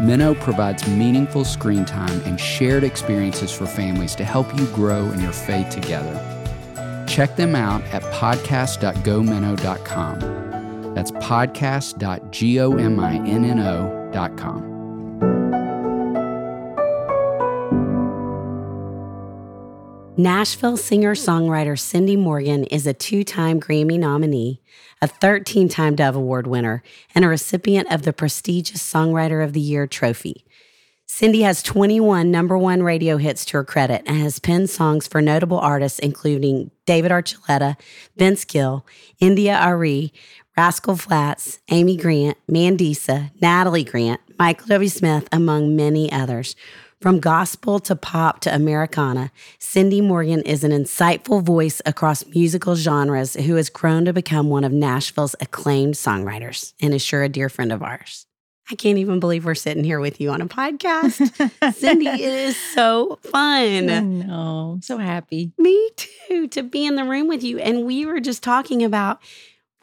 Minnow provides meaningful screen time and shared experiences for families to help you grow in your faith together. Check them out at podcast.gominnow.com. That's podcast.gominnow.com. Nashville singer songwriter Cindy Morgan is a two time Grammy nominee, a 13 time Dove Award winner, and a recipient of the prestigious Songwriter of the Year trophy. Cindy has 21 number one radio hits to her credit and has penned songs for notable artists including David Archuleta, Vince Gill, India.Arie, Rascal Flatts, Amy Grant, Mandisa, Natalie Grant, Michael W. Smith, among many others. From gospel to pop to Americana, Cindy Morgan is an insightful voice across musical genres who has grown to become one of Nashville's acclaimed songwriters and is sure a dear friend of ours. I can't even believe we're sitting here with you on a podcast. Cindy, it is so fun. I know. So happy. Me too, to be in the room with you. And we were just talking about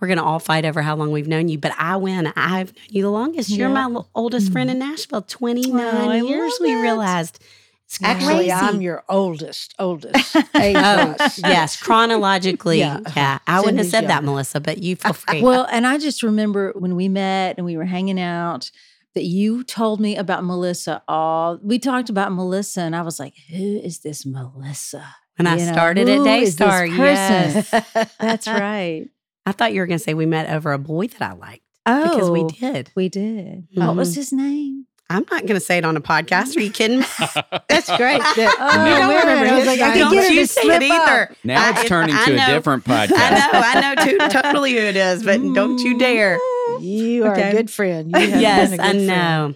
we're going to all fight over how long we've known you, but I win. I've known you the longest. You're Yeah. my l- oldest friend in mm-hmm. Nashville, 29 Oh, years, we realized. It's Actually. I'm your oldest, oldest Oh, yes, chronologically. Yeah. Yeah. I wouldn't have said that. Melissa, but you feel free. Well, and I just remember when we met and we were hanging out that you told me about Melissa. All we talked about Melissa, and I was like, "Who is this Melissa?" when I know, started at who is this Daystar, yes. That's right. I thought you were going to say we met over a boy that I liked Oh, because we oh, did. We did. What was mm-hmm. his name? I'm not going to say it on a podcast. Are you kidding me? That's great. That- Oh, you don't wait remember minute. I was like, I name. Don't get you say it either. up. Now I- it's turning I to a know. different podcast. I know, I know too, totally who it is, but don't you dare. You are Okay. a good friend. You have yes, been a I good friend.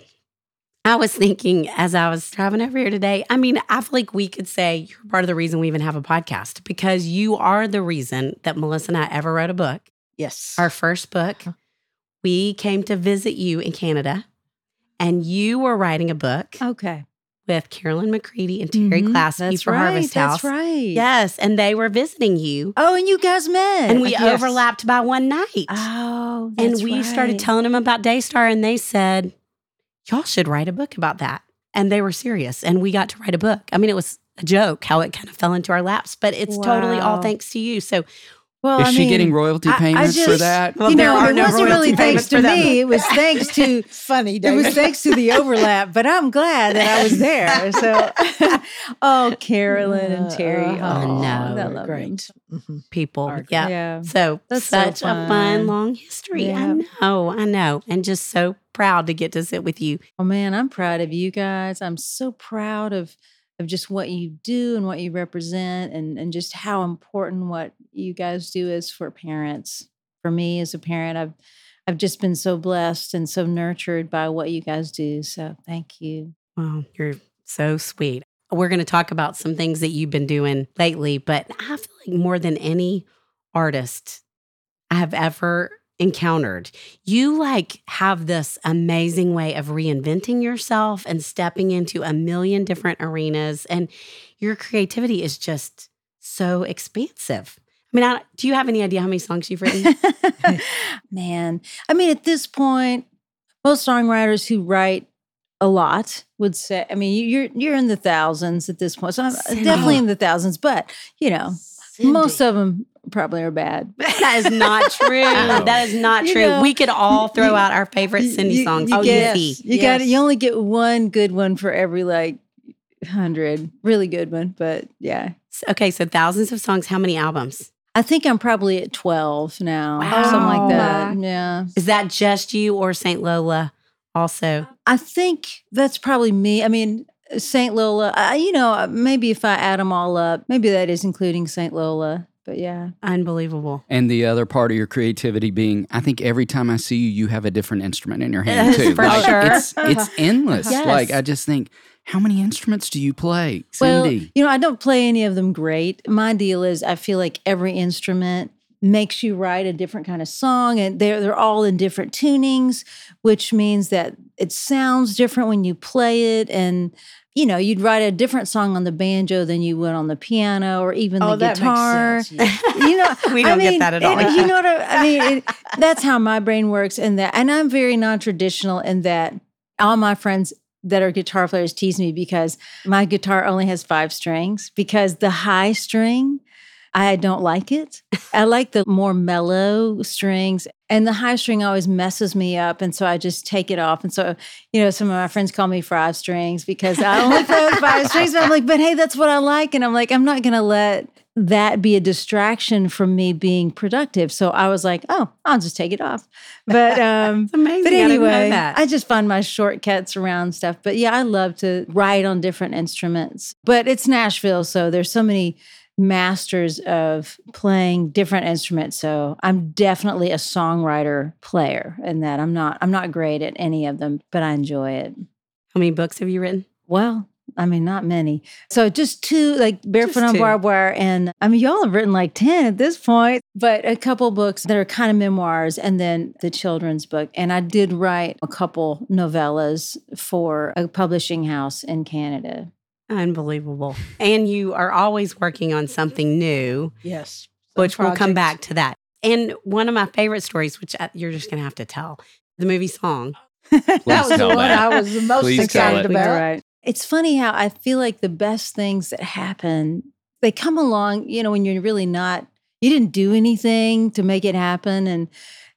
I was thinking as I was driving over here today, I mean, I feel like we could say you're part of the reason we even have a podcast because you are the reason that Melissa and I ever wrote a book. Yes. Our first book, we came to visit you in Canada and you were writing a book Okay. with Carolyn McCready and Terry Mhm. Glaspey That's for right. Harvest House. That's right. Yes, and they were visiting you Oh, and you guys met. and we Yes. overlapped by one night. Oh, and we started telling them about Daystar, and they said, "Y'all should write a book about that." And they were serious, and we got to write a book. I mean, it was a joke how it kind of fell into our laps, but it's totally all thanks to you. So, Well, Is I she mean, getting royalty I- I payments for that? Well, you there know, are it no wasn't really thanks to me. It was thanks to Funny, it was thanks to the overlap, but I'm glad that I was there. So, oh, Carolyn and Terry, Uh, I oh, know. I They're love great. Mhm. people. Are- Yeah. Yeah. So That's so such a fun, fun. long history. I know, I know. And just so proud to get to sit with you. Oh man, I'm proud of you guys. I'm so proud of of just what you do and what you represent and and just how important what you guys do is for parents. For me as a parent, I've I've just been so blessed and so nurtured by what you guys do. So thank you. Wow, you're so sweet. We're going to talk about some things that you've been doing lately, but I feel like more than any artist I have ever encountered, you like have this amazing way of reinventing yourself and stepping into a million different arenas. And your creativity is just so expansive. I mean, I, do you have any idea how many songs you've written? Man, I mean, at this point, most songwriters who write a lot would say, I mean, you're you're in the thousands at this point. So I'm Cindy. definitely in the thousands, but you know, most of them probably are bad. that is not true. that is not You true. know, we could all throw you- out our favorite Cindy you- songs. You oh, get, easy. you got Yes. you only get one good one for every like hundred, really good one. But yeah, Okay, so thousands of songs. How many albums? I think I'm probably at twelve now, Wow. something like oh that. Wow. Yeah, Is that just you or Saint Lola also? I think that's probably me. I mean, Saint Lola. I, you know, maybe if I add them all up, maybe that is including Saint Lola. But yeah, Unbelievable. And the other part of your creativity being, I think every time I see you, you have a different instrument in your hand Yes, too. for like, sure. It's it's endless. Yes. Like I just think, how many instruments do you play, Well, Cindy? you know, I don't play any of them great. My deal is I feel like every instrument makes you write a different kind of song and they're they're all in different tunings, which means that it sounds different when you play it and you know, you'd write a different song on the banjo than you would on the piano or even Oh, the guitar. yeah. You know, We don't get mean, that at it- all. you know what I, I mean? It, that's how my brain works, and that, and I'm very non-traditional in that all my friends that are guitar players tease me because my guitar only has five strings because the high string. I don't like it. I like the more mellow strings, and the high string always messes me up. And so I just take it off. And so, you know, some of my friends call me five strings because I only play with five strings. But I'm like, but hey, that's what I like. And I'm like, I'm not going to let that be a distraction from me being productive. So I was like, oh, I'll just take it off. But um amazing. but I anyway, that. I just find my shortcuts around stuff. But yeah, I love to write on different instruments. But it's Nashville, so there's so many masters of playing different instruments. So I'm definitely a songwriter player in that. I'm not I'm not great at any of them, but I enjoy it. How many books have you written? Well, I mean, not many. So just two, like Barefoot Just on two. Barbed Wire. And I mean, y'all have written like 10 at this point, but a couple books that are kind of memoirs and then the children's book. And I did write a couple novellas for a publishing house in Canada. Unbelievable. And you are always working on something new, Yes. Some which we'll come back to that. And one of my favorite stories, which I- you're just going to have to tell, the movie song. That was the one that. I was the most Please excited it. About. right. It's funny how I feel like the best things that happen, they come along, you know, when you're really not, you didn't do anything to make it happen. And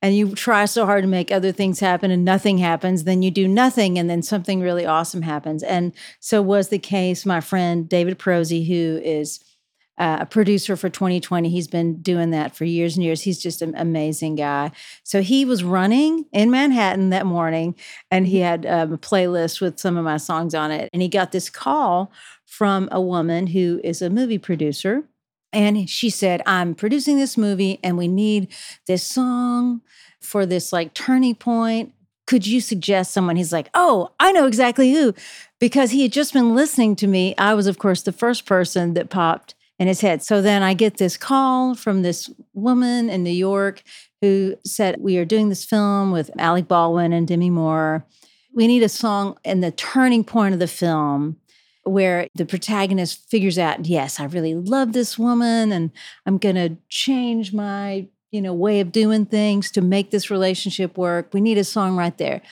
and you try so hard to make other things happen and nothing happens, then you do nothing and then something really awesome happens. And so was the case. My friend David Prosy, who is uh, a producer for 2020, he's been doing that for years and years. He's just an amazing guy. So he was running in Manhattan that morning and he had um, a playlist with some of my songs on it. And he got this call from a woman who is a movie producer. And she said, I'm producing this movie and we need this song for this like turning point. Could you suggest someone? He's like, Oh, I know exactly who. Because he had just been listening to me. I was, of course, the first person that popped in his head. So then I get this call from this woman in New York who said, We are doing this film with Alec Baldwin and Demi Moore. We need a song in the turning point of the film where the protagonist figures out, yes, I really love this woman and I'm going to change my, you know, way of doing things to make this relationship work. We need a song right there.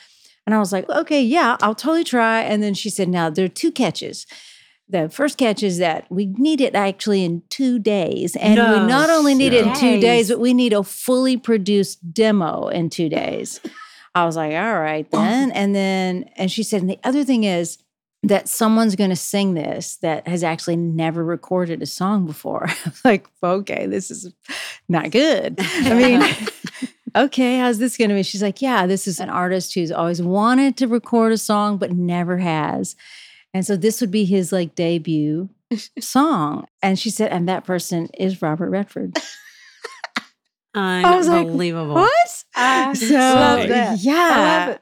And I was like, okay, yeah, I'll totally try. And then she said, now there are two catches. the first catch is that we need it actually in two days. And No. we not only need it in two Days. days, but we need a fully produced demo in two days. I was like, all right then. And then, and she said, and the other thing is that someone's going to sing this that has actually never recorded a song before. Like, okay, this is not good. I mean, okay, how's this going to be? She's like, yeah, this is an artist who's always wanted to record a song, but never has. And so this would be his like debut song. And she said, and that person is Robert Redford. i was like, Unbelievable. What? I So love that. yeah.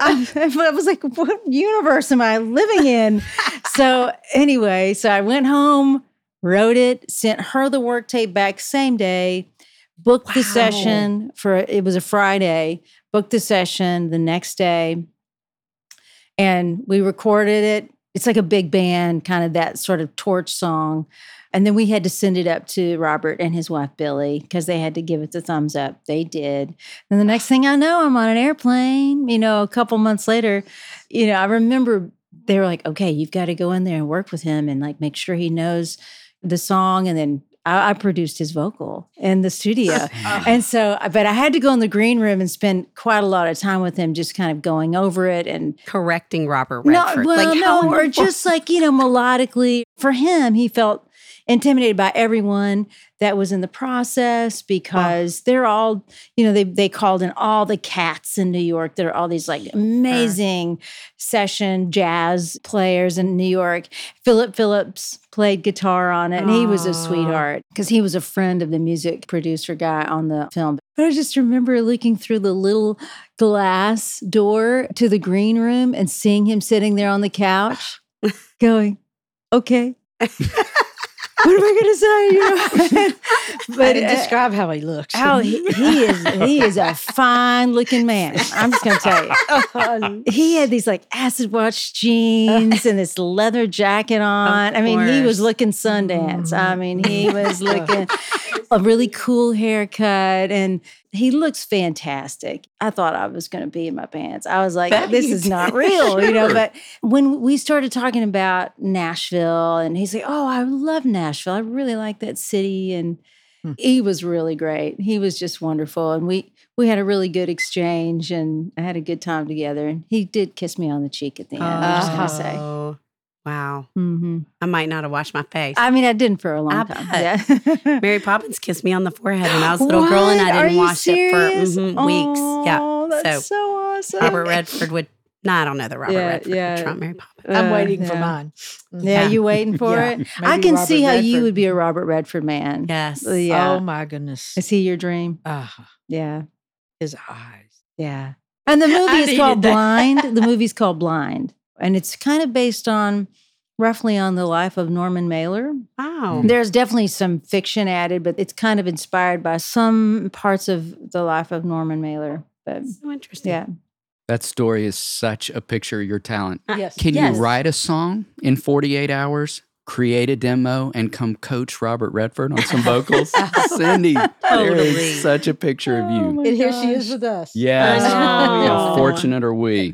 I, I was like, what universe am I living in? so anyway, so I went home, wrote it, sent her the work tape back same day, booked the session for it was a Friday, booked the session the next day, and we recorded it. It's like a big band, kind of that sort of torch song. And then we had to send it up to Robert and his wife Billy because they had to give it the thumbs up. They did. And the next thing I know, I'm on an airplane. You know, a couple months later, you know, I remember they were like, okay, you've got to go in there and work with him and like make sure he knows the song. And then I, I produced his vocal in the studio. Oh. and so, uh, but I had to go in the green room and spend quite a lot of time with him, just kind of going over it and Correcting Robert Redford. no, well, like, no, how or just like you know, melodically. For him, he felt intimidated by everyone that was in the process because they're all, you know, they they called in all the cats in New York. There are all these like amazing session jazz players in New York. Philip Phillips played guitar on it, and he was a sweetheart because he was a friend of the music producer guy on the film. But I just remember looking through the little glass door to the green room and seeing him sitting there on the couch, going, "Okay, what am I going to say?" You know? But uh, describe how he looks. how he, he is he is a fine looking man. I'm just going to tell you. Oh, He had these like acid wash jeans and this leather jacket on. I mean, he was looking Sundance. I mean, he was looking a really cool haircut and he looks fantastic. I thought I was going to be in my pants. I was like, this is not real, you know. But when we started talking about Nashville, and he's like, oh, I love Nashville. I really like that city. And Hmm. he was really great. He was just wonderful. And we, we had a really good exchange and I had a good time together. And he did kiss me on the cheek at the end. I'm just going to say. Oh, wow. hmm I might not have washed my face. I mean, I didn't for a long I time. Yeah. Mary Poppins kissed me on the forehead when I was a little girl, and I didn't you wash it for serious? mhm, weeks. Yeah. Oh, that's so, awesome. Robert Redford would. No, I don't know the Robert Yeah, Redford yeah. trump Mary Poppins. I'm Uh, waiting for mine. Yeah, Yeah. you waiting for Yeah. it? I can Robert see how you would be a Robert Redford man. Yes. Uh, Yeah. Oh my goodness. Is he your dream? Ah, Yeah. his eyes. Yeah. And the movie is called that. Blind. The movie's called Blind. And it's kind of based on roughly on the life of Norman Mailer. Wow. Hmm. There's definitely some fiction added, but it's kind of inspired by some parts of the life of Norman Mailer. But So interesting. yeah. That story is such a picture of your talent. Uh, yes. Can Yes. you write a song in 48 hours, create a demo, and come coach Robert Redford on some vocals? Cindy, there Totally. is such a picture of you. Oh my And here she is with us. Yes. I know. How fortunate are we?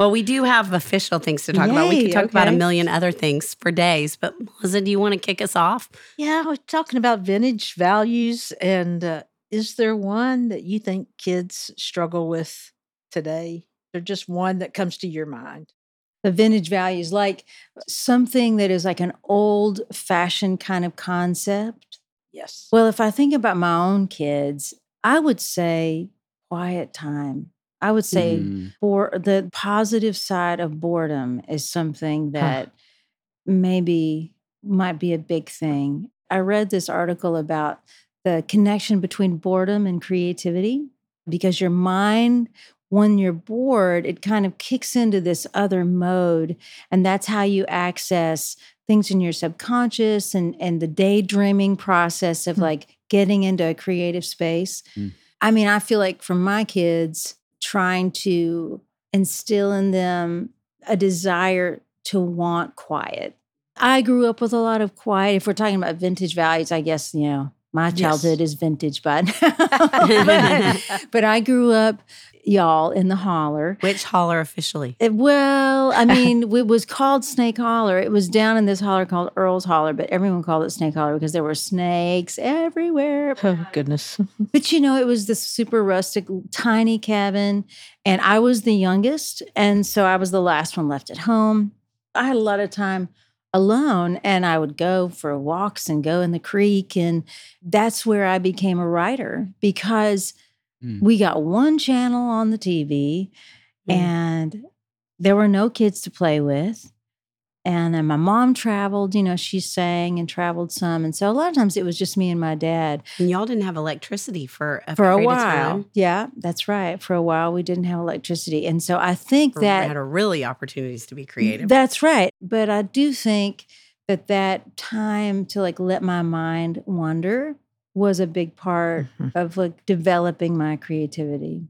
Well, we do have official things to talk about. We Yay, could talk about a million other things for days. But Melissa, do you want to kick us off? Yeah, we're talking about vintage values. And uh, is there one that you think kids struggle with today? Or just one that comes to your mind? the vintage values, like something that is like an old fashioned kind of concept. Yes. Well, if I think about my own kids, I would say quiet time. I would say Mm. for the positive side of boredom is something that maybe might be a big thing. I read this article about the connection between boredom and creativity because your mind when you're bored it kind of kicks into this other mode and that's how you access things in your subconscious and and the daydreaming process of Hmm. like getting into a creative space. Hmm. I mean, I feel like for my kids trying to instill in them a desire to want quiet. I grew up with a lot of quiet. If we're talking about vintage values, I guess, you know, my Yes. childhood is vintage, but, but but I grew up y'all in the holler. Which holler officially? It- well, I mean, it was called Snake Holler. It was down in this holler called Earl's Holler, but everyone called it Snake Holler because there were snakes everywhere. Oh goodness. But you know, it was this super rustic, tiny cabin, and I was the youngest, and so I was the last one left at home. I had a lot of time alone, and I would go for walks and go in the creek, and that's where I became a writer because Mm. we got one channel on the TV, Mm. and there were no kids to play with. And then my mom traveled, you know, she sang and traveled some. And so a lot of times it was just me and my dad And y'all didn't have electricity for a for a while. time. Yeah, that's right. For a while, we didn't have electricity, and so I think Or that had a really opportunities to be creative. That's right. But I do think that that time to like let my mind wander was a big part Mhm. of like developing my creativity.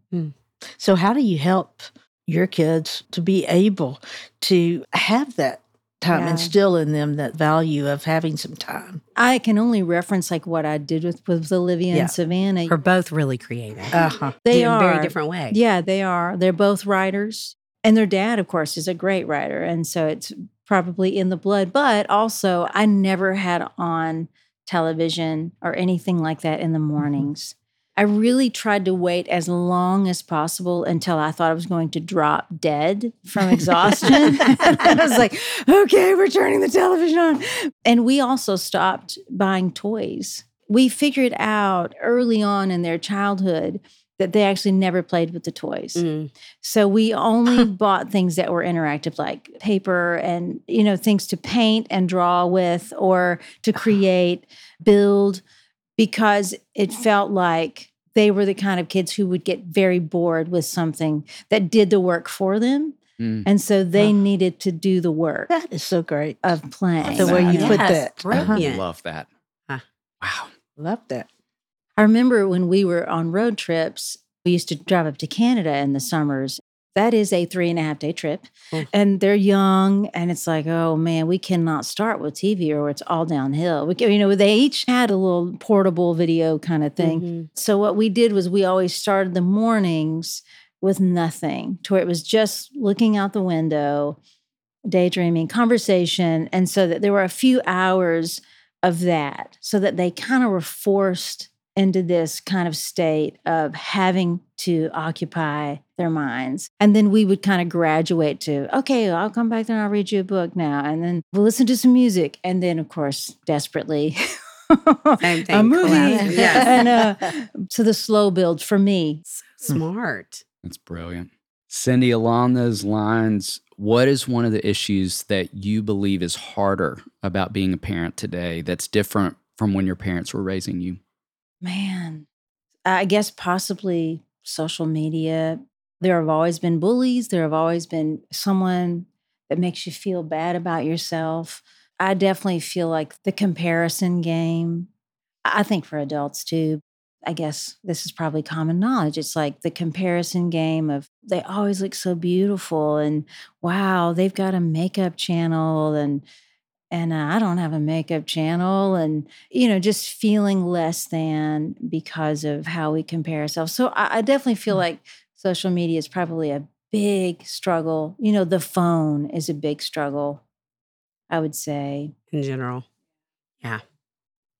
So, how do you help your kids to be able to have that time, Yeah. instill in them that value of having some time? I can only reference like what I did with with Olivia Yeah. and Savannah. We're both really creative. Uh huh. they in are very different way. Yeah, they are. They're both writers. And their dad, of course, is a great writer. And so it's probably in the blood. But also, I never had on television or anything like that in the mm-hmm. mornings. I really tried to wait as long as possible until I thought I was going to drop dead from exhaustion. I was like, okay, we're turning the television on. And we also stopped buying toys. We figured out early on in their childhood that they actually never played with the toys. Mm. So we only bought things that were interactive, like paper and you know things to paint and draw with, or to create, build, because it felt like they were the kind of kids who would get very bored with something that did the work for them, Mm. and so they Oh. needed to do the work That is so great. of playing. The way you Yes, put that. Brilliant. Love that. Huh. Wow. Love that. I remember when we were on road trips, we used to drive up to Canada in the summers. That is a three and a half day trip. Mm. And they're young. And it's like, oh man, we cannot start with TV or it's all downhill. We, you know, they each had a little portable video kind of thing. Mhm. So what we did was we always started the mornings with nothing, to where it was just looking out the window, daydreaming, conversation. And so that there were a few hours of that, so that they kind of were forced into this kind of state of having to occupy their minds. And then we would kind of graduate to, okay, I'll come back there and I'll read you a book now. And then we'll listen to some music. And then, of course, desperately, Same a movie. collapse. Yes. and uh, so the slow build for me. So smart. That's brilliant. Cindy, along those lines, what is one of the issues that you believe is harder about being a parent today that's different from when your parents were raising you? Man, I guess possibly social media. There have always been bullies. There have always been someone that makes you feel bad about yourself. I definitely feel like the comparison game. I think for adults too. I guess this is probably common knowledge. It's like the comparison game of they always look so beautiful and wow, they've got a makeup channel and and uh, I don't have a makeup channel and you know just feeling less than because of how we compare ourselves. So I, I definitely feel like social media is probably a big struggle. You know, the phone is a big struggle. I would say. in general. Yeah.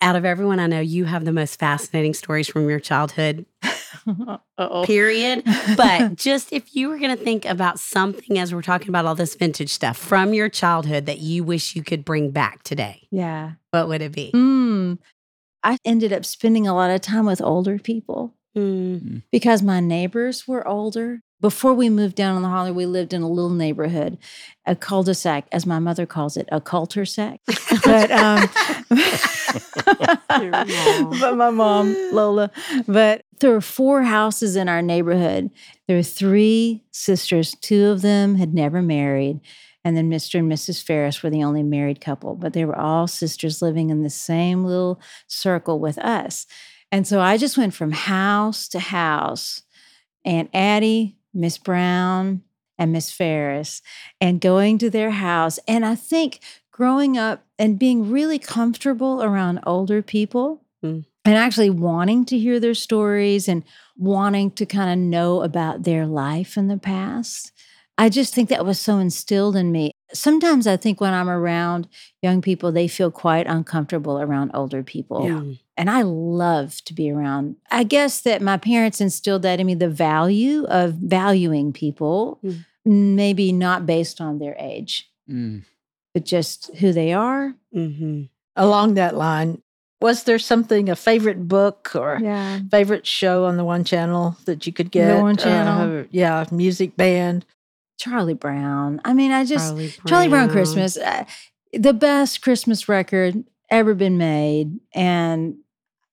Out of everyone I know, you have the most fascinating stories from your childhood, Uh-oh. period. But just if you were going to think about something as we're talking about all this vintage stuff from your childhood that you wish you could bring back today, yeah. what would it be? Mm. I ended up spending a lot of time with older people. Mm. because my neighbors were older. Before we moved down on the holler, we lived in a little neighborhood, a cul-de-sac, as my mother calls it, a culter-sac. but um, but my mom, Lola. But there were four houses in our neighborhood. There were three sisters. Two of them had never married. And then Mr. and Mrs. Ferris were the only married couple, but they were all sisters living in the same little circle with us. And so I just went from house to house. Aunt Addie, Miss Brown, and Miss Ferris, and going to their house. And I think growing up and being really comfortable around older people Mm. And actually wanting to hear their stories and wanting to kind of know about their life in the past. I just think that was so instilled in me. Sometimes I think when I'm around young people, they feel quite uncomfortable around older people. Mm. And I love to be around. I guess that my parents instilled that in me the value of valuing people, Mm. maybe not based on their age, Mm. but just who they are. hmm Along that line, was there something, a favorite book or Yeah. favorite show on the one channel that you could get? One Channel? Uh, yeah, music band. Charlie Brown. I mean, I just, Charlie Brown. Charlie Brown Christmas, uh, the best Christmas record ever been made. And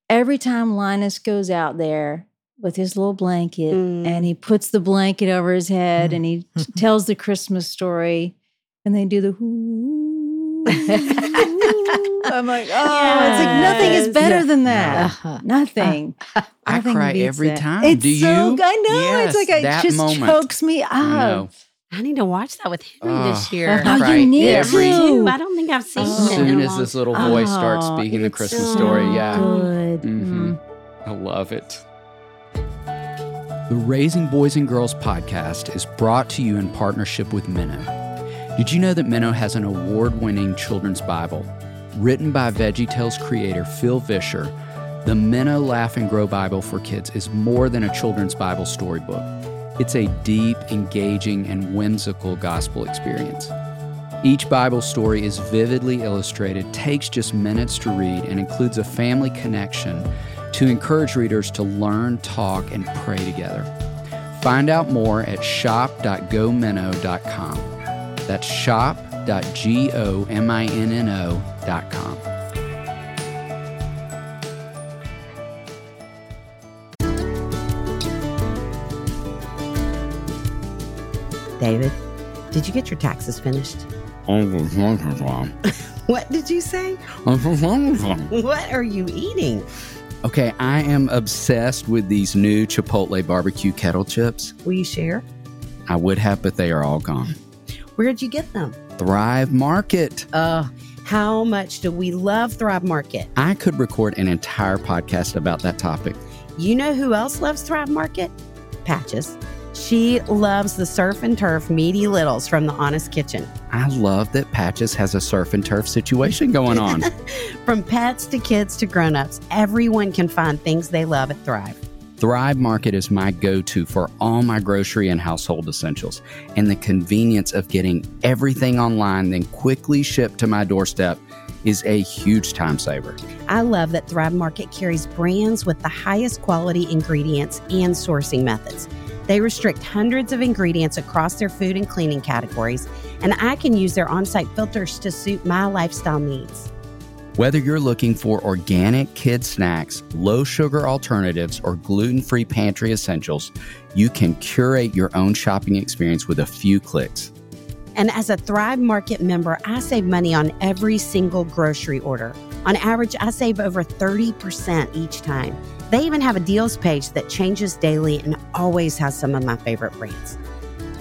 every time Linus goes out there with his little blanket Mm. and he puts the blanket over his head and he tells the Christmas story and they do the whoo. I'm like, oh, it's like nothing is better Yeah. than that. Uh-huh. Nothing. I Nothing cry every that. time. It's Do so, you? I know. Yes, it's like it just moment. chokes me up. I. I need to watch that with Henry Oh, this year. I Oh, cry you need every- to. I don't think I've seen Oh. As it in soon as this little voice starts Oh, speaking the Christmas so story, yeah. Good. Mhm. I love it. The Raising Boys and Girls podcast is brought to you in partnership with Minnow. Did you know that Minnow has an award winning children's Bible? Written by VeggieTales creator Phil Vischer, the Minnow Laugh and Grow Bible for Kids is more than a children's Bible storybook. It's a deep, engaging, and whimsical gospel experience. Each Bible story is vividly illustrated, takes just minutes to read, and includes a family connection to encourage readers to learn, talk, and pray together. Find out more at shop.gominnow.com. That's shop.gominnow.com. David, did you get your taxes finished? What did you say? What are you eating? Okay, I am obsessed with these new Chipotle barbecue kettle chips. Will you share? I would have, but they are all gone. Where'd you get them? Thrive Market. Uh, how much do we love Thrive Market? I could record an entire podcast about that topic. You know who else loves Thrive Market? Patches. She loves the surf and turf meaty littles from the Honest Kitchen. I love that Patches has a surf and turf situation going on. From pets to kids to grown-ups, everyone can find things they love at Thrive. Thrive Market is my go to for all my grocery and household essentials, and the convenience of getting everything online, then quickly shipped to my doorstep is a huge time saver. I love that Thrive Market carries brands with the highest quality ingredients and sourcing methods. They restrict hundreds of ingredients across their food and cleaning categories, and I can use their on site filters to suit my lifestyle needs. Whether you're looking for organic kid snacks, low sugar alternatives, or gluten free pantry essentials, you can curate your own shopping experience with a few clicks. And as a Thrive Market member, I save money on every single grocery order. On average, I save over 30% each time. They even have a deals page that changes daily and always has some of my favorite brands.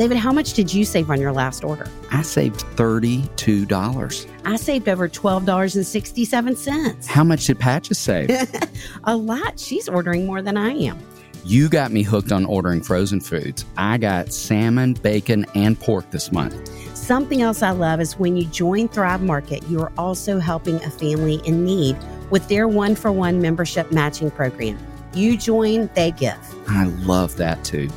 David, how much did you save on your last order? I saved $32. I saved over $12.67. How much did Patches save? a lot. She's ordering more than I am. you got me hooked on ordering frozen foods. I got salmon, bacon, and pork this month. Something else I love is when you join Thrive Market, you are also helping a family in need with their one for one membership matching program. You join, they give. I love that too.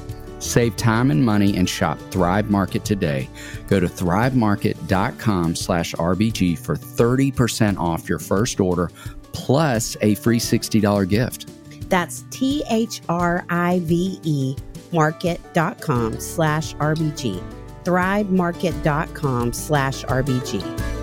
Save time and money and shop Thrive Market today. Go to thrivemarket.com slash RBG for 30% off your first order plus a free $60 gift. That's T H R I V E market.com slash RBG. Thrivemarket.com slash RBG.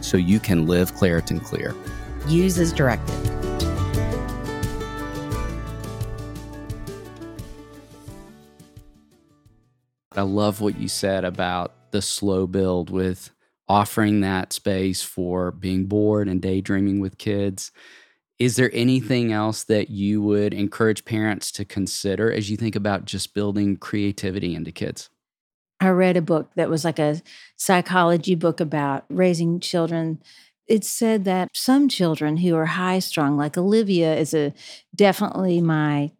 so you can live Claritin Clear. Use as directed. I love what you said about the slow build with offering that space for being bored and daydreaming with kids. Is there anything else that you would encourage parents to consider as you think about just building creativity into kids? I read a book that was like a psychology book about raising children. It said that some children who are high strung, like Olivia, is a definitely my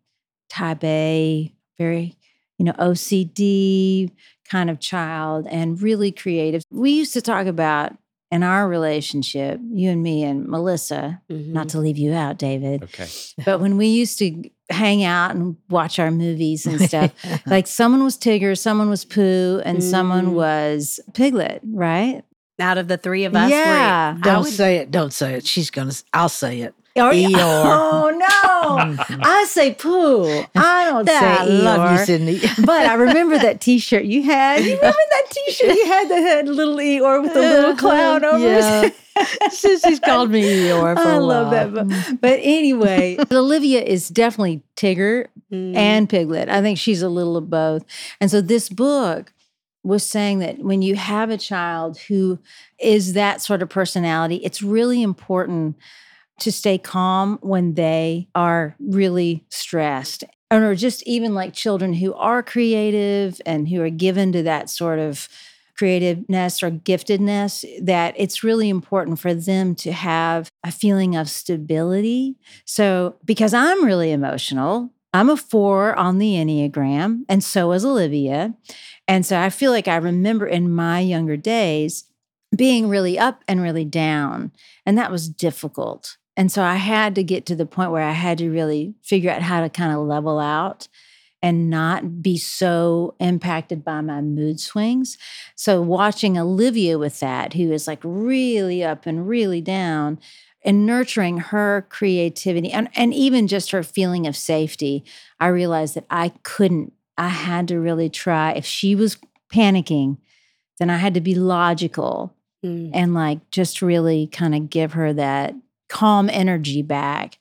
type A, very, you know, OCD kind of child and really creative. We used to talk about in our relationship, you and me and Melissa, Mm-hmm. not to leave you out, David, Okay. but when we used to hang out and watch our movies and stuff, like someone was Tigger, someone was Pooh, and someone Mm. was Piglet, right? Out of the three of us, Yeah. I Don't would- say it. Don't say it. She's gonna. I'll say it. Or, Eeyore. Oh no! I say Pooh. I don't say I love you, Cindy. But I remember that T-shirt you had. You remember that T-shirt you had that had little Eeyore with a little clown over Yeah. his Sissy's called me Eeyore for I a love while. that. But, but anyway, Olivia is definitely Tigger Mm. and Piglet. I think she's a little of both. And so this book was saying that when you have a child who is that sort of personality, it's really important to stay calm when they are really stressed. Or just even like children who are creative and who are given to that sort of creativeness or giftedness, that it's really important for them to have a feeling of stability. So, because I'm really emotional, I'm a four on the Enneagram, and so is Olivia. And so I feel like I remember in my younger days being really up and really down, and that was difficult. And so I had to get to the point where I had to really figure out how to kind of level out and not be so impacted by my mood swings. So watching Olivia with that, who is like really up and really down, and nurturing her creativity and, and even just her feeling of safety, I realized that I couldn't. I had to really try. If she was panicking, then I had to be logical Mm. and like just really kind of give her that calm energy back.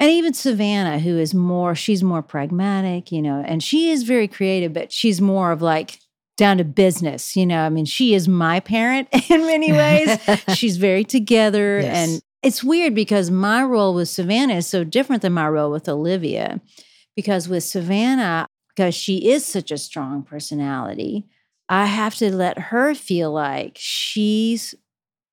And even Savannah, who is more, she's more pragmatic, you know, and she is very creative, but she's more of like down to business, you know. I mean, she is my parent in many ways. she's very together. Yes. And it's weird because my role with Savannah is so different than my role with Olivia. Because with Savannah, because she is such a strong personality, I have to let her feel like she's,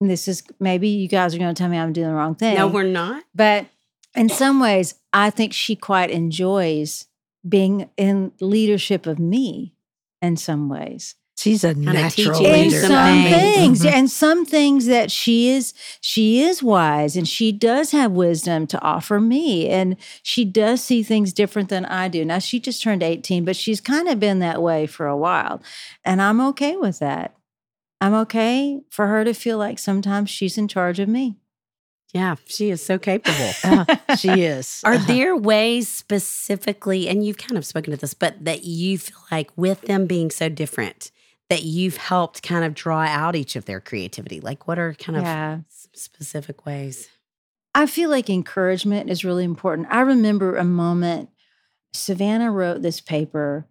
and this is maybe you guys are going to tell me I'm doing the wrong thing. No, we're not. But in some ways, I think she quite enjoys being in leadership of me in some ways. She's a natural teaching you In leader. some some things. things, Mhm. and some things that she is, she is wise, and she does have wisdom to offer me, and she does see things different than I do. Now she just turned eighteen, but she's kind of been that way for a while, and I'm okay with that. I'm okay for her to feel like sometimes she's in charge of me. Yeah, she is so capable. Uh, she is. Are there ways specifically, and you've kind of spoken to this, but that you feel like with them being so different, that you've helped kind of draw out each of their creativity? Like, what are kind of Yeah. specific ways? I feel like encouragement is really important. I remember a moment Savannah wrote this paper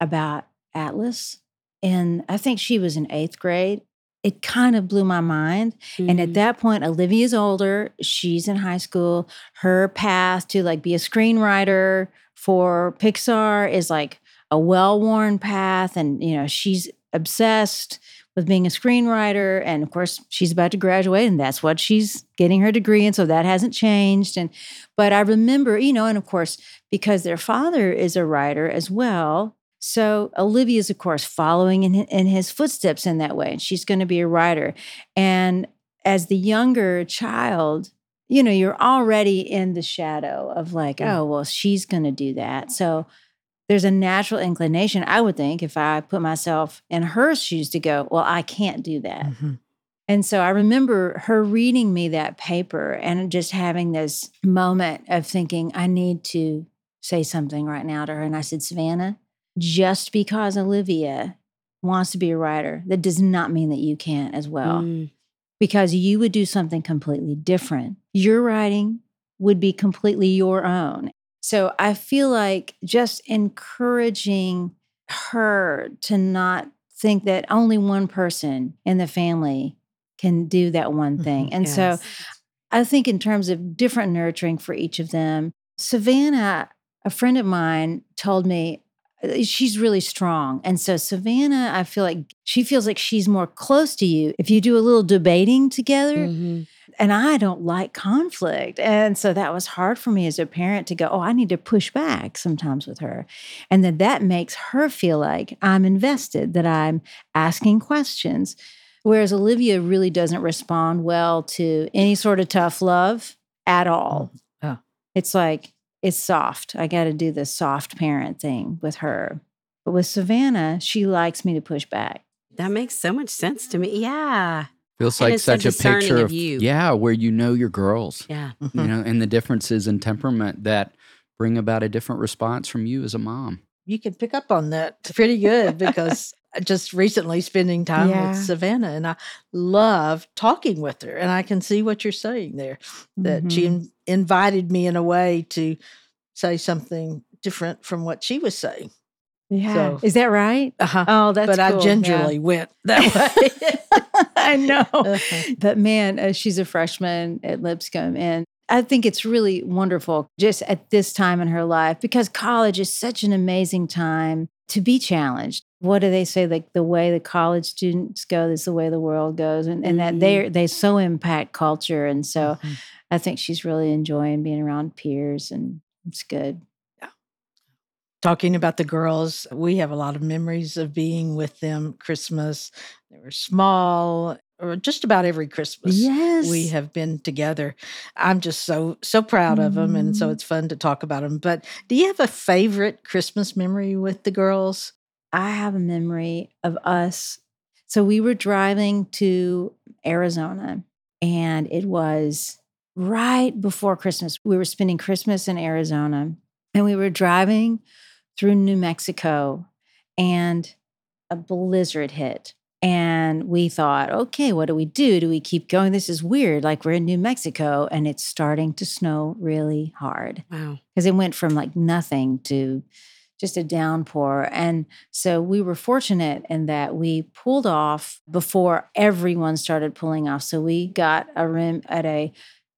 about Atlas, and I think she was in eighth grade. It kind of blew my mind. And Mm. at that point, Olivia's older. She's in high school. Her path to like be a screenwriter for Pixar is like a well-worn path. And, you know, she's obsessed with being a screenwriter. And of course, she's about to graduate, and that's what she's getting her degree in. So that hasn't changed. And but I remember, you know, and of course, because their father is a writer as well. So Olivia's, of course, following in, in his footsteps in that way. And she's going to be a writer. And as the younger child, you know, you're already in the shadow of like, Mm. oh, well, she's going to do that. So there's a natural inclination, I would think, if I put myself in her shoes to go, well, I can't do that. Mhm. And so I remember her reading me that paper and just having this moment of thinking, I need to say something right now to her. And I said, Savannah, just because Olivia wants to be a writer, that does not mean that you can't as well, Mm. because you would do something completely different. Your writing would be completely your own. So I feel like just encouraging her to not think that only one person in the family can do that one thing. Mhm. And so I think in terms of different nurturing for each of them, Savannah, a friend of mine told me she's really strong. And so Savannah, I feel like she feels like she's more close to you if you do a little debating together. Mhm. And I don't like conflict. And so that was hard for me as a parent to go, oh, I need to push back sometimes with her. And then that makes her feel like I'm invested, that I'm asking questions. Whereas Olivia really doesn't respond well to any sort of tough love at all. Oh. It's like, it's soft. I got to do the soft parent thing with her. But with Savannah, she likes me to push back. That makes so much sense to me. Yeah. Feels And like such a picture of of, you. yeah, where you know your girls, Yeah. you know, and the differences in temperament that bring about a different response from you as a mom. You can pick up on that pretty good because I just recently spending time Yeah. with Savannah and I love talking with her. And I can see what you're saying there that she Mhm. in- invited me in a way to say something different from what she was saying. Yeah. So- Is that right? Uh-huh. Oh, that's but I cool. Yeah. gingerly went that way. I know. Uh-huh. But man, uh, she's a freshman at Lipscomb. And I think it's really wonderful just at this time in her life because college is such an amazing time to be challenged. What do they say? Like the way the college students go is the way the world goes. And, and that they they so impact culture. And so Mhm. I think she's really enjoying being around peers and it's good. Yeah. Talking about the girls, we have a lot of memories of being with them Christmas. They were small, or just about every Christmas. Yes. We have been together. I'm just so so proud of them and so Mhm. it's fun to talk about them. But do you have a favorite Christmas memory with the girls? I have a memory of us. So we were driving to Arizona and it was right before Christmas. We were spending Christmas in Arizona and we were driving through New Mexico and a blizzard hit. And we thought, okay, what do we do? Do we keep going? This is weird. Like we're in New Mexico and it's starting to snow really hard Wow. because it went from like nothing to just a downpour. And so we were fortunate in that we pulled off before everyone started pulling off. So we got a room at a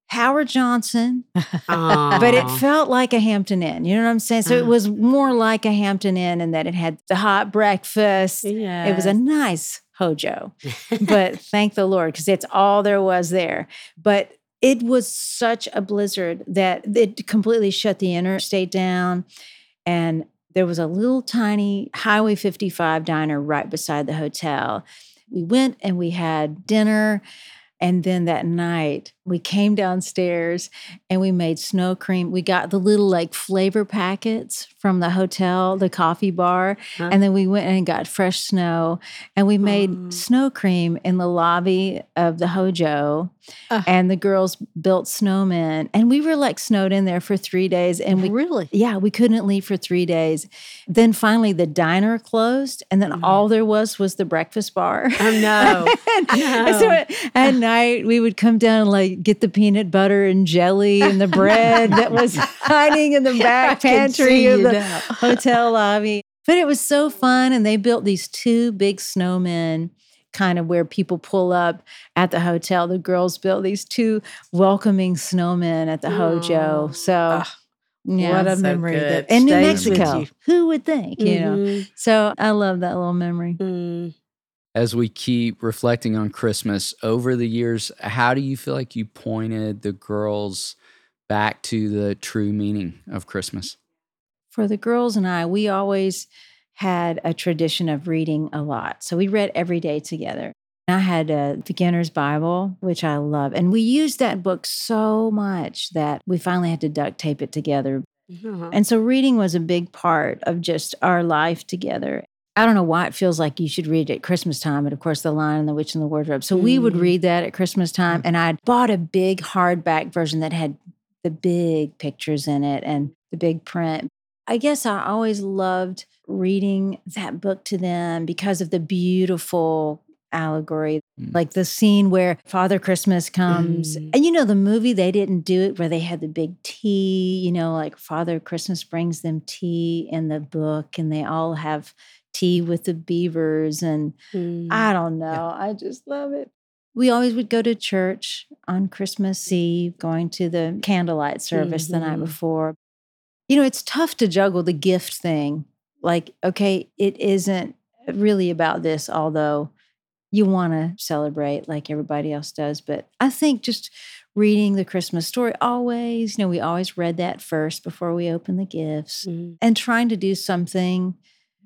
Howard Johnson, but it felt like a Hampton Inn. You know what I'm saying? So it Uh. was more like a Hampton Inn in that it had the hot breakfast. yeah. It was a nice hojo but thank the Lord because it's all there was there. But it was such a blizzard that it completely shut the interstate down. And there was a little tiny Highway 55 diner right beside the hotel. We went and we had dinner. And then that night, we came downstairs and we made snow cream. We got the little like flavor packets from the hotel, the coffee bar. Huh? And then we went and got fresh snow and we made Oh. snow cream in the lobby of the Hojo. Ah. and the girls built snowmen. And we were like snowed in there for three days. And we really? yeah, we couldn't leave for three days. Then finally the diner closed, and then Mhm. all there was was the breakfast bar. Oh, no. and, and so at, night we would come down and like get the peanut butter and jelly and the bread that was hiding in the back pantry of the hotel lobby. But it was so fun. And they built these two big snowmen, kind of where people pull up at the hotel. The girls built these two welcoming snowmen at the Hojo. So, yeah. what a so memory good. that in New Mexico. Who would think, you know? Mhm. So I love that little memory. Mm. As we keep reflecting on Christmas over the years, how do you feel like you pointed the girls back to the true meaning of Christmas? For the girls and I, we always had a tradition of reading a lot. So we read every day together. I had a beginner's Bible, which I love. And we used that book so much that we finally had to duct tape it together. Uh-huh. And so reading was a big part of just our life together. I don't know why it feels like you should read it at Christmas time, but of course, The Lion and the Witch and the Wardrobe. So we would Mm. read that at Christmas time. And I'd bought a big hardback version that had the big pictures in it and the big print. I guess I always loved reading that book to them because of the beautiful allegory, Mm. like the scene where Father Christmas comes. Mm. And you know, the movie, they didn't do it where they had the big tea, you know, like Father Christmas brings them tea in the book and they all have tea with the beavers. And Mm. I don't know. I just love it. We always would go to church on Christmas Eve, going to the candlelight service the night Mhm. before. You know, it's tough to juggle the gift thing. Like, okay, it isn't really about this, although you want to celebrate like everybody else does. But I think just reading the Christmas story always, you know, we always read that first before we open the gifts Mm. and trying to do something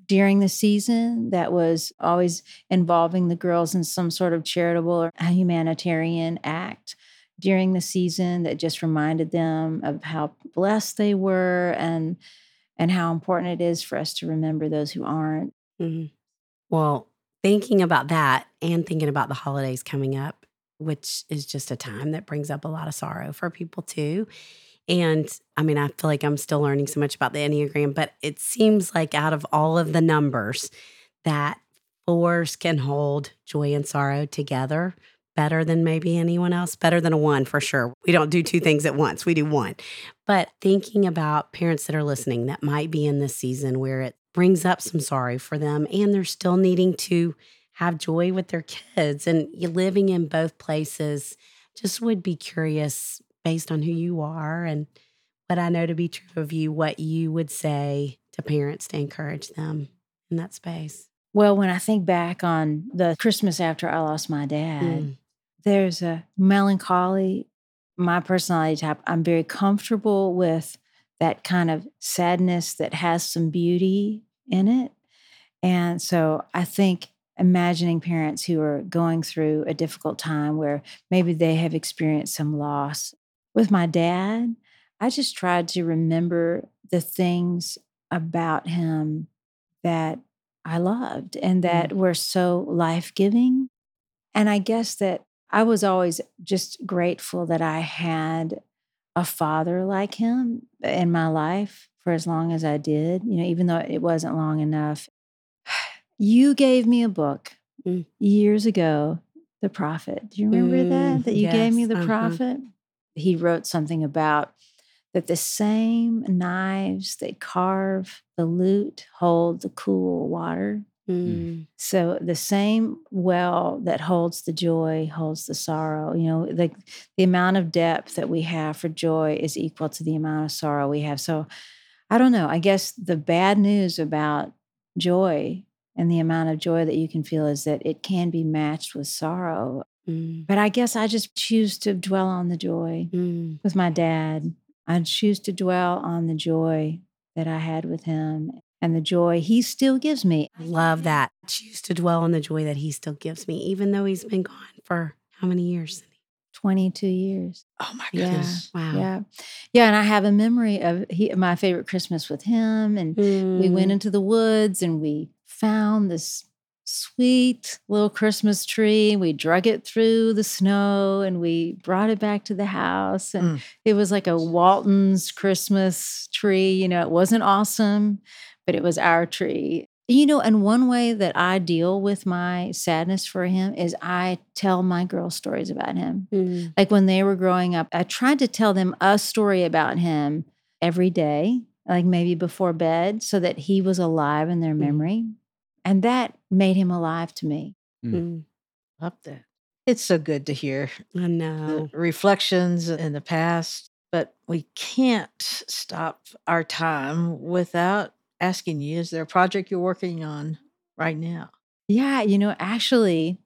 during the season that was always involving the girls in some sort of charitable or humanitarian act during the season that just reminded them of how blessed they were and and how important it is for us to remember those who aren't. Mhm. Well, thinking about that and thinking about the holidays coming up, which is just a time that brings up a lot of sorrow for people too. And I mean, I feel like I'm still learning so much about the Enneagram, but it seems like out of all of the numbers, that fours can hold joy and sorrow together better than maybe anyone else, better than a one for sure. We don't do two things at once, we do one. But thinking about parents that are listening that might be in this season where it brings up some sorrow for them and they're still needing to have joy with their kids and living in both places, just would be curious based on who you are and what I know to be true of you, what you would say to parents to encourage them in that space. Well, when I think back on the Christmas after I lost my dad, Mm. there's a melancholy. My personality type, I'm very comfortable with that kind of sadness that has some beauty in it. And so I think imagining parents who are going through a difficult time where maybe they have experienced some loss. With my dad, I just tried to remember the things about him that I loved and that were so life giving. And I guess that I was always just grateful that I had a father like him in my life for as long as I did, you know, even though it wasn't long enough. You gave me a book Mm. years ago, The Prophet. Do you remember Mm, that? That you gave me The uh-huh. Prophet? He wrote something about that the same knives that carve the lute hold the cool water. Mm. So the same well that holds the joy holds the sorrow. You know, the the amount of depth that we have for joy is equal to the amount of sorrow we have. So I don't know. I guess the bad news about joy and the amount of joy that you can feel is that it can be matched with sorrow. Mm. But I guess I just choose to dwell on the joy Mm. with my dad. I choose to dwell on the joy that I had with him and the joy he still gives me. Love that. Choose to dwell on the joy that he still gives me, even though he's been gone for how many years? 22 years. Oh my Yeah. goodness. Wow. Yeah. Yeah. And I have a memory of he, my favorite Christmas with him. And we went Mm. into the woods and we found this sweet little Christmas tree. We drug it through the snow and we brought it back to the house. And Mm. it was like a Walton's Christmas tree. You know, it wasn't awesome, but it was our tree. You know, and one way that I deal with my sadness for him is I tell my girls stories about him. Mm. Like when they were growing up, I tried to tell them a story about him every day, like maybe before bed, so that he was alive in their Mhm. memory. And that made him alive to me. Mm. Love that. It's so good to hear I the know. reflections in the past, but we can't stop our time without asking you is there a project you're working on right now? Yeah, you know, actually,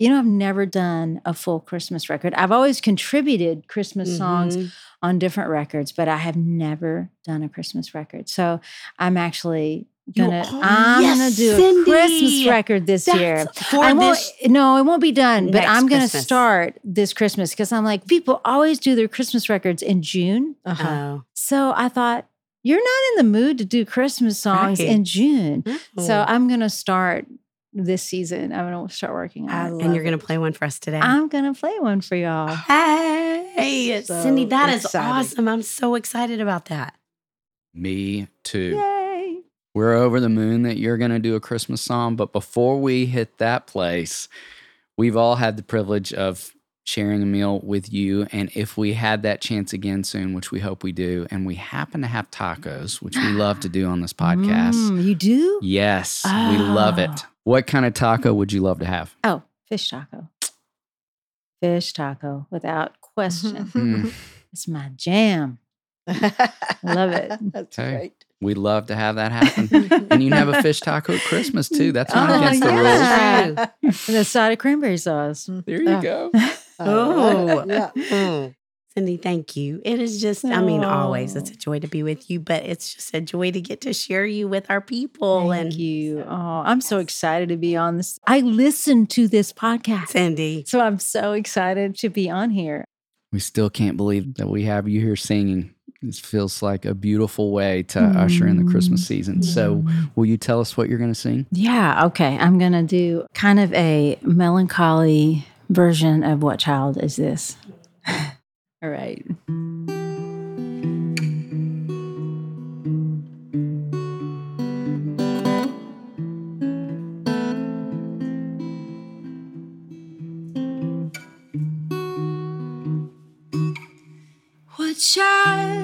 you know, I've never done a full Christmas record. I've always contributed Christmas songs Mhm. on different records, but I have never done a Christmas record. So I'm actually You gonna are- I'm gonna yes, do a Christmas record this year. For I won't, this. no, it won't be done, but I'm going to Christmas. start this Christmas because I'm like, people always do their Christmas records in June. Uh-huh. Oh. So I thought, you're not in the mood to do Christmas songs Right. in June. So Oh. I'm going to start this season. I'm going to start working I on it. and you're gonna play one for us today. I'm going to play one for y'all. Hey, So Cindy, that is exciting. awesome. I'm so excited about that. Me too. Yay. We're over the moon that you're going to do a Christmas song. But before we hit that place, we've all had the privilege of sharing a meal with you. And if we had that chance again soon, which we hope we do, and we happen to have tacos, which we love to do on this podcast. Mm, you do? Yes, we love it. Oh. What kind of taco would you love to have? Oh, fish taco. Fish taco, without question. Mm. it's my jam. Love it. That's Hey. great. We'd love to have that happen. and you can have a fish taco at Christmas too. That's not Oh, against the rules. yeah. And a side of cranberry sauce. There you Oh. go. Oh. yeah. Mm. Cindy, thank you. It is just, I mean, always it's Oh. a joy to be with you, but it's just a joy to get to share you with our people. Thank and you. Oh, I'm so excited to be on this. I listen to this podcast. Cindy, So I'm so excited to be on here. We still can't believe that we have you here singing. This feels like a beautiful way to usher in the Christmas mm-hmm. season. So, will you tell us what you're going to sing? Yeah, okay. I'm going to do kind of a melancholy version of What Child Is This? All right. What child